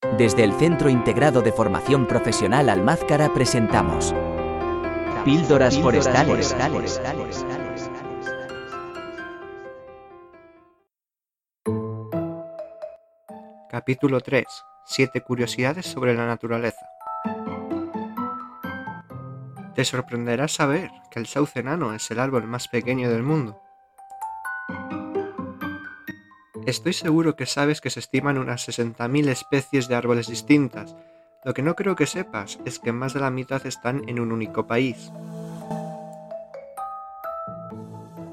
Desde el Centro Integrado de Formación Profesional Almázcara presentamos Píldoras, forestales. Capítulo 3. Siete curiosidades sobre la naturaleza. Te sorprenderá saber que el sauce enano es el árbol más pequeño del mundo. Estoy seguro que sabes que se estiman unas 60.000 especies de árboles distintas. Lo que no creo que sepas es que más de la mitad están en un único país.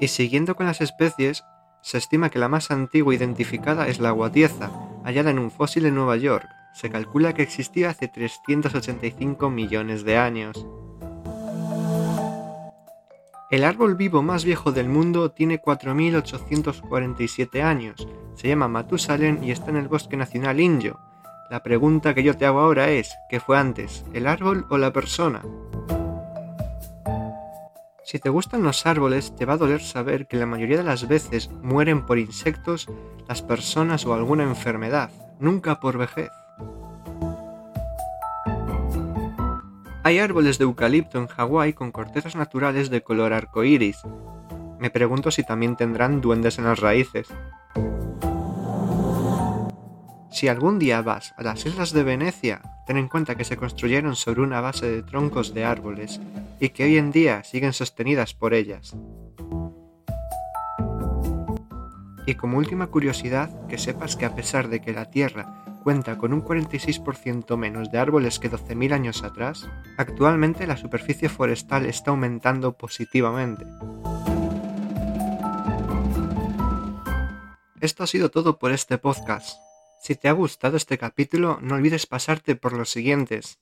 Y siguiendo con las especies, se estima que la más antigua identificada es la guatieza, hallada en un fósil en Nueva York. Se calcula que existía hace 385 millones de años. El árbol vivo más viejo del mundo tiene 4.847 años, se llama Matusalén y está en el Bosque Nacional Inyo. La pregunta que yo te hago ahora es, ¿qué fue antes, el árbol o la persona? Si te gustan los árboles, te va a doler saber que la mayoría de las veces mueren por insectos, las personas o alguna enfermedad, nunca por vejez. Hay árboles de eucalipto en Hawái con cortezas naturales de color arcoíris. Me pregunto si también tendrán duendes en las raíces. Si algún día vas a las islas de Venecia, ten en cuenta que se construyeron sobre una base de troncos de árboles y que hoy en día siguen sostenidas por ellas. Y como última curiosidad, que sepas que a pesar de que la Tierra cuenta con un 46% menos de árboles que 12.000 años atrás, actualmente la superficie forestal está aumentando positivamente. Esto ha sido todo por este podcast. Si te ha gustado este capítulo, no olvides pasarte por los siguientes.